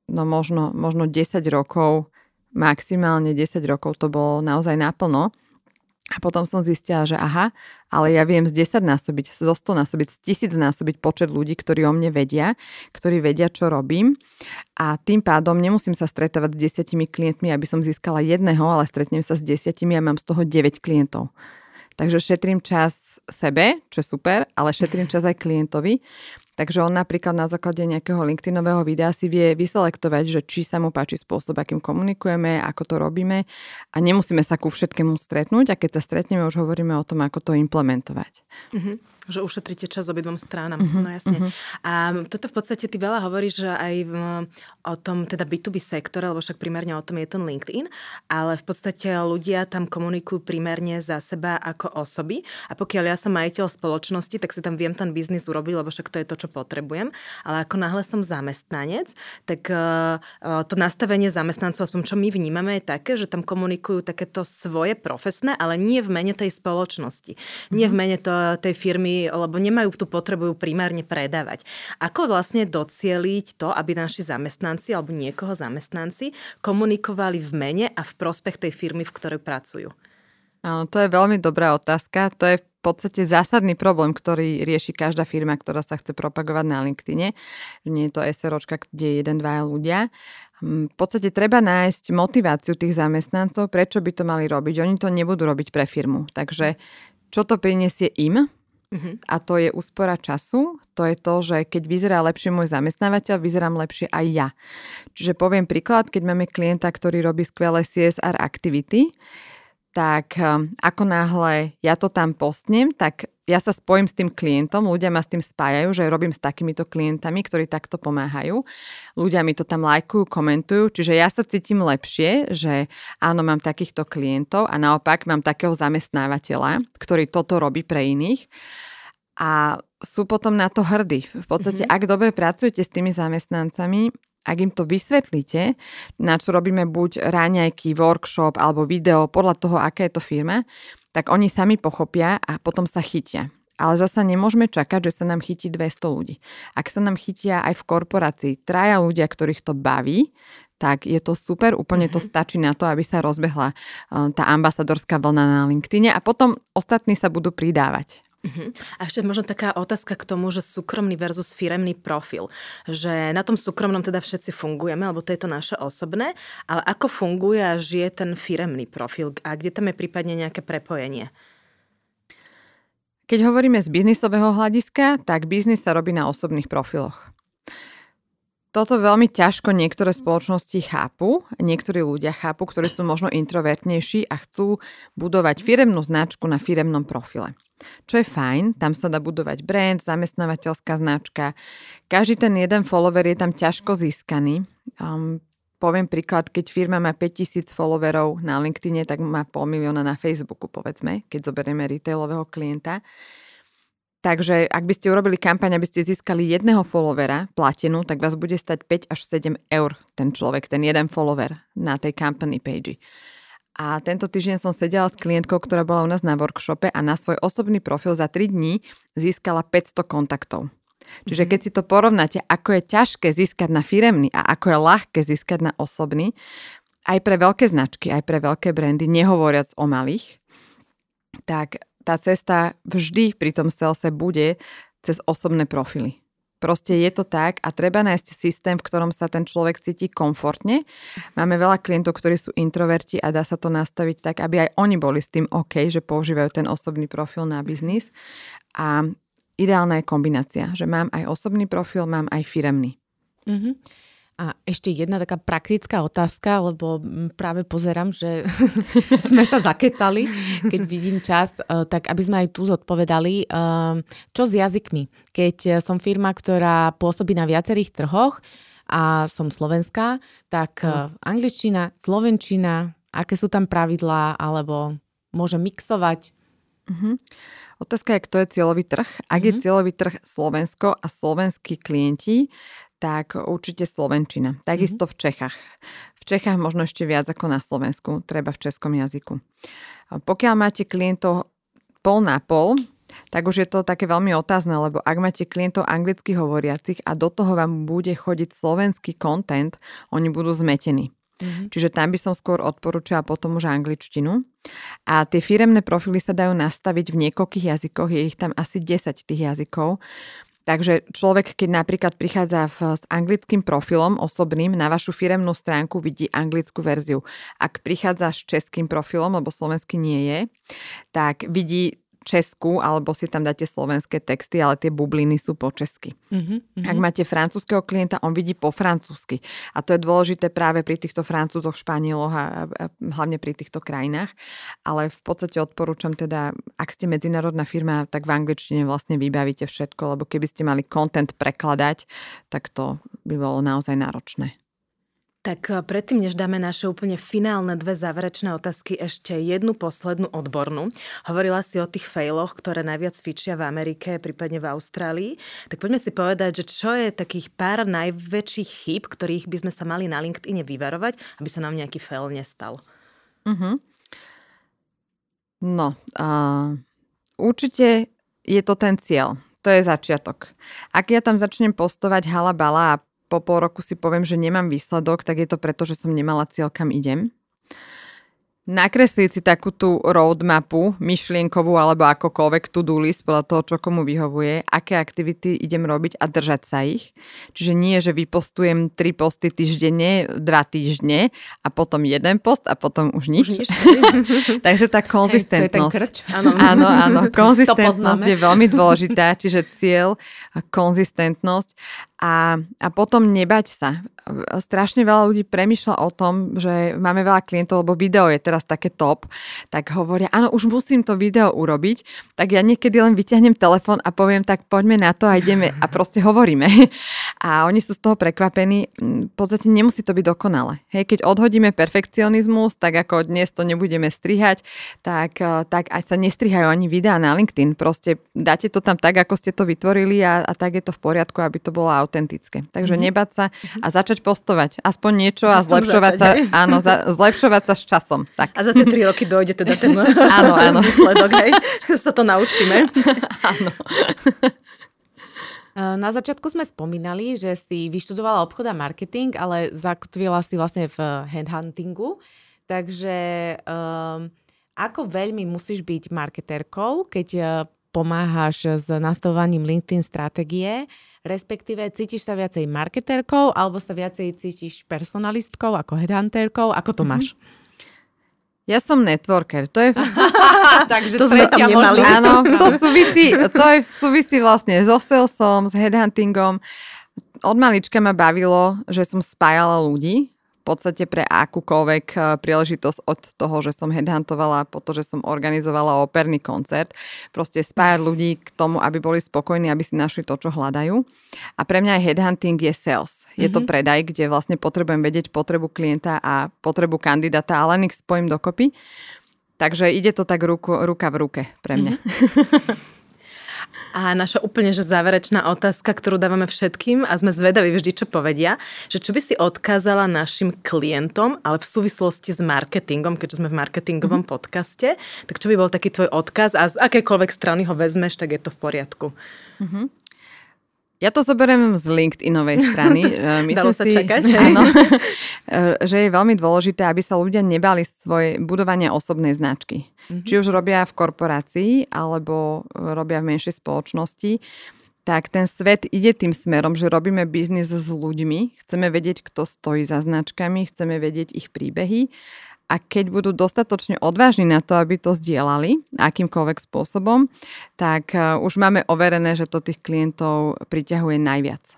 no možno, možno 10 rokov, maximálne 10 rokov to bolo naozaj naplno. A potom som zistila, že aha, ale ja viem z 10 násobiť, zo 100 násobiť, z 1000 násobiť počet ľudí, ktorí o mne vedia, ktorí vedia, čo robím. A tým pádom nemusím sa stretávať s desiatimi klientmi, aby som získala jedného, ale stretnem sa s desiatimi a mám z toho 9 klientov. Takže šetrím čas sebe, čo je super, ale šetrím čas aj klientovi. Takže on napríklad na základe nejakého LinkedInového videa si vie vyselektovať, že či sa mu páči spôsob, akým komunikujeme, ako to robíme a nemusíme sa ku všetkému stretnúť a keď sa stretneme, už hovoríme o tom, ako to implementovať. Mm-hmm. Že ušetríte čas obidvom stranám. Uh-huh, no jasne. Uh-huh. A toto v podstate ty veľa hovoríš, že aj o tom teda B2B sektore, lebo však primárne o tom je ten LinkedIn, ale v podstate ľudia tam komunikujú primárne za seba ako osoby a pokiaľ ja som majiteľ spoločnosti, tak si tam viem ten biznis urobiť, lebo však to je to, čo potrebujem. Ale ako náhle som zamestnanec, tak uh, to nastavenie zamestnancov, aspoň čo my vnímame, je také, že tam komunikujú takéto svoje profesné, ale nie v mene tej spoločnosti. Nie v mene to, tej firmy lebo nemajú tú potrebu primárne predávať. Ako vlastne docieliť to, aby naši zamestnanci alebo niekoho zamestnanci komunikovali v mene a v prospech tej firmy, v ktorej pracujú? Áno, to je veľmi dobrá otázka. To je v podstate zásadný problém, ktorý rieši každá firma, ktorá sa chce propagovať na LinkedIne. Nie je to SROčka, kde je jeden, dva ľudia. Hm, v podstate treba nájsť motiváciu tých zamestnancov, prečo by to mali robiť. Oni to nebudú robiť pre firmu. Takže čo to prinesie im, Uh-huh. A to je úspora času, to je to, že keď vyzerá lepšie môj zamestnávateľ, vyzerám lepšie aj ja. Čiže poviem príklad, keď máme klienta, ktorý robí skvelé CSR aktivity, tak um, ako náhle ja to tam postnem, tak ja sa spojím s tým klientom, ľudia ma s tým spájajú, že robím s takýmito klientami, ktorí takto pomáhajú. Ľudia mi to tam lajkujú, komentujú, čiže ja sa cítim lepšie, že áno, mám takýchto klientov a naopak mám takého zamestnávateľa, ktorý toto robí pre iných. A sú potom na to hrdí. V podstate, mm-hmm. ak dobre pracujete s tými zamestnancami, ak im to vysvetlíte, na čo robíme buď ráňajky, workshop alebo video, podľa toho, aká je to firma, tak oni sami pochopia a potom sa chytia. Ale zasa nemôžeme čakať, že sa nám chytí 200 ľudí. Ak sa nám chytia aj v korporácii traja ľudia, ktorých to baví, tak je to super, úplne to mhm. stačí na to, aby sa rozbehla eh, tá ambasadorská vlna na LinkedIne a potom ostatní sa budú pridávať. Uh-huh. A ešte možno taká otázka k tomu, že súkromný versus firemný profil. Že na tom súkromnom teda všetci fungujeme, alebo to je to naše osobné, ale ako funguje a žije ten firemný profil a kde tam je prípadne nejaké prepojenie? Keď hovoríme z biznisového hľadiska, tak biznis sa robí na osobných profiloch. Toto veľmi ťažko niektoré spoločnosti chápu, niektorí ľudia chápu, ktorí sú možno introvertnejší a chcú budovať firemnú značku na firemnom profile. Čo je fajn, tam sa dá budovať brand, zamestnávateľská značka. Každý ten jeden follower je tam ťažko získaný. Um, poviem príklad, keď firma má 5000 followerov na LinkedIne, tak má pol milióna na Facebooku, povedzme, keď zoberieme retailového klienta. Takže ak by ste urobili kampaň, aby ste získali jedného followera platenú, tak vás bude stať 5 až 7 eur ten človek, ten jeden follower na tej company page. A tento týždeň som sedela s klientkou, ktorá bola u nás na workshope a na svoj osobný profil za 3 dní získala 500 kontaktov. Čiže keď si to porovnáte, ako je ťažké získať na firemný a ako je ľahké získať na osobný, aj pre veľké značky, aj pre veľké brandy, nehovoriac o malých, tak tá cesta vždy pri tom salese bude cez osobné profily. Proste je to tak a treba nájsť systém, v ktorom sa ten človek cíti komfortne. Máme veľa klientov, ktorí sú introverti a dá sa to nastaviť tak, aby aj oni boli s tým OK, že používajú ten osobný profil na biznis. A ideálna je kombinácia, že mám aj osobný profil, mám aj firemný. Mm-hmm. A ešte jedna taká praktická otázka, lebo práve pozerám, že sme sa zakecali, keď vidím čas, eh, tak aby sme aj tu zodpovedali. Eh, čo s jazykmi? Keď som firma, ktorá pôsobí na viacerých trhoch a som slovenská, tak no. angličtina, slovenčina, aké sú tam pravidlá, alebo môžem mixovať? Uh-huh. Otázka je, kto je cieľový trh. Ak uh-huh. je mhm. cieľový trh Slovensko a slovenskí klienti, tak určite Slovenčina. Takisto mm-hmm. v Čechách. V Čechách možno ešte viac ako na Slovensku, treba v českom jazyku. Pokiaľ máte klientov pol na pol, tak už je to také veľmi otázne, lebo ak máte klientov anglicky hovoriacich a do toho vám bude chodiť slovenský content, oni budú zmetení. Mm-hmm. Čiže tam by som skôr odporúčala potom už angličtinu. A tie firemné profily sa dajú nastaviť v niekoľkých jazykoch, je ich tam asi 10 tých jazykov. Takže človek, keď napríklad prichádza v, s anglickým profilom osobným na vašu firemnú stránku, vidí anglickú verziu. Ak prichádza s českým profilom, lebo slovenský nie je, tak vidí Česku, alebo si tam dáte slovenské texty, ale tie bubliny sú po česky. Mm-hmm. Ak máte francúzského klienta, on vidí po francúzsky. A to je dôležité práve pri týchto francúzoch, španieloch a, a hlavne pri týchto krajinách. Ale v podstate odporúčam teda, ak ste medzinárodná firma, tak v angličtine vlastne vybavíte všetko, lebo keby ste mali content prekladať, tak to by bolo naozaj náročné. Tak eh, predtým, než dáme naše úplne finálne dve záverečné otázky, ešte jednu poslednú odbornú. Hovorila si o tých failoch, ktoré najviac fičia v Amerike, prípadne v Austrálii. Tak poďme si povedať, že čo je takých pár najväčších chyb, ktorých by sme sa mali na LinkedIne vyvarovať, aby sa nám nejaký fail nestal. Uh-huh. No, uh, určite je to ten cieľ. To je začiatok. Ak ja tam začnem postovať halabala a po pol roku si poviem, že nemám výsledok, tak je to preto, že som nemala cieľ, kam idem nakresliť si takú tú roadmapu, myšlienkovú alebo akokoľvek to-do list podľa toho, čo komu vyhovuje, aké aktivity idem robiť a držať sa ich. Čiže nie, že vypostujem tri posty týždenne, dva týždne a potom jeden post a potom už nič. Už nič. Takže tá konzistentnosť. Hej, áno, áno, áno. Konzistentnosť je veľmi dôležitá, čiže cieľ, konzistentnosť a, a potom nebať sa. Strašne veľa ľudí premyšľa o tom, že máme veľa klientov, lebo video je teraz také top, tak hovoria, áno, už musím to video urobiť, tak ja niekedy len vyťahnem telefón a poviem, tak poďme na to a ideme a proste hovoríme. A oni sú z toho prekvapení. V podstate nemusí to byť dokonale. Hej, keď odhodíme perfekcionizmus, tak ako dnes to nebudeme strihať, tak, tak aj sa nestrihajú ani videá na LinkedIn. Proste dáte to tam tak, ako ste to vytvorili a, a tak je to v poriadku, aby to bolo autentické. Takže mm-hmm. nebať sa mhm. a začať postovať aspoň niečo a zlepšovať sa, áno, za, zlepšovať sa s časom. Tak. A za tie tri roky dojde teda ten áno, áno. výsledok, hej? sa to naučíme. áno. Na začiatku sme spomínali, že si vyštudovala obchod a marketing, ale zakotvila si vlastne v headhuntingu. Takže um, ako veľmi musíš byť marketérkou, keď pomáhaš s nastavovaním LinkedIn stratégie, respektíve cítiš sa viacej marketérkou alebo sa viacej cítiš personalistkou ako headhunterkou? Ako to mhm. máš? Ja som networker, to je... Takže to sme tam nemali. Áno, to súvisí, to je, súvisí vlastne so salesom, s headhuntingom. Od malička ma bavilo, že som spájala ľudí podstate pre akúkoľvek eh, príležitosť od toho, že som headhuntovala po to, že som organizovala operný koncert. Proste spájať ľudí k tomu, aby boli spokojní, aby si našli to, čo hľadajú. A pre mňa aj headhunting je sales. Je mm-hmm. to mhm. predaj, kde vlastne potrebujem vedieť potrebu klienta a potrebu kandidáta a len ich spojím dokopy. Takže ide to tak ruku, ruka v ruke pre mňa. Mm-hmm. A naša úplne že záverečná otázka, ktorú dávame všetkým a sme zvedaví vždy, čo povedia, že čo by si odkázala našim klientom, ale v súvislosti s marketingom, keďže sme v marketingovom mm-hmm. podcaste, tak čo by bol taký tvoj odkaz a z akékoľvek strany ho vezmeš, tak je to v poriadku. Mm-hmm. Ja to zoberiem z LinkedInovej strany. Myslím Dalo sa si, čakať. Áno, že je veľmi dôležité, aby sa ľudia nebali svoje budovania osobnej značky. Mm-hmm. Či už robia v korporácii, alebo robia v menšej spoločnosti tak ten svet ide tým smerom, že robíme biznis s ľuďmi, chceme vedieť, kto stojí za značkami, chceme vedieť ich príbehy a keď budú dostatočne odvážni na to, aby to zdieľali akýmkoľvek spôsobom, tak uh, už máme overené, že to tých klientov priťahuje najviac.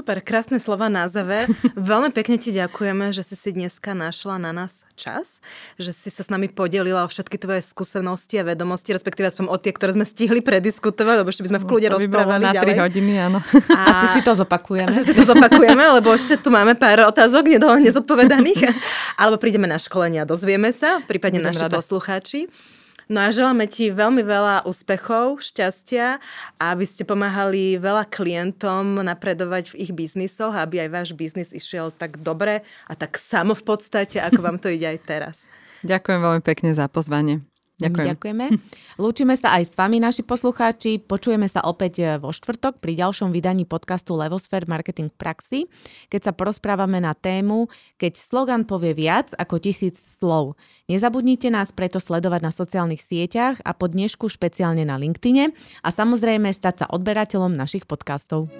Super, krásne slova na záver. Veľmi pekne ti ďakujeme, že si si dneska našla na nás čas, že si sa s nami podelila o všetky tvoje skúsenosti a vedomosti, respektíve aspoň o tie, ktoré sme stihli prediskutovať, lebo ešte by sme v kľude rozprávali na 3 hodiny, áno. A... Asi si to zopakujeme. Asi si to zopakujeme, lebo ešte tu máme pár otázok nezodpovedaných. Alebo prídeme na školenia, dozvieme sa, prípadne Budem naši rada. poslucháči. No a želáme ti veľmi veľa úspechov, šťastia a aby ste pomáhali veľa klientom napredovať v ich biznisoch, aby aj váš biznis išiel tak dobre a tak samo v podstate, ako vám to ide aj teraz. Ďakujem veľmi pekne za pozvanie. Ďakujem. Ďakujeme. Lúčime sa aj s vami, naši poslucháči. Počujeme sa opäť e, vo štvrtok pri ďalšom vydaní podcastu Levosphere Marketing v praxi, keď sa porozprávame na tému, keď slogan povie viac ako tisíc slov. Nezabudnite nás preto sledovať na sociálnych sieťach a po dnešku špeciálne na LinkedIne a samozrejme stať sa odberateľom našich podcastov.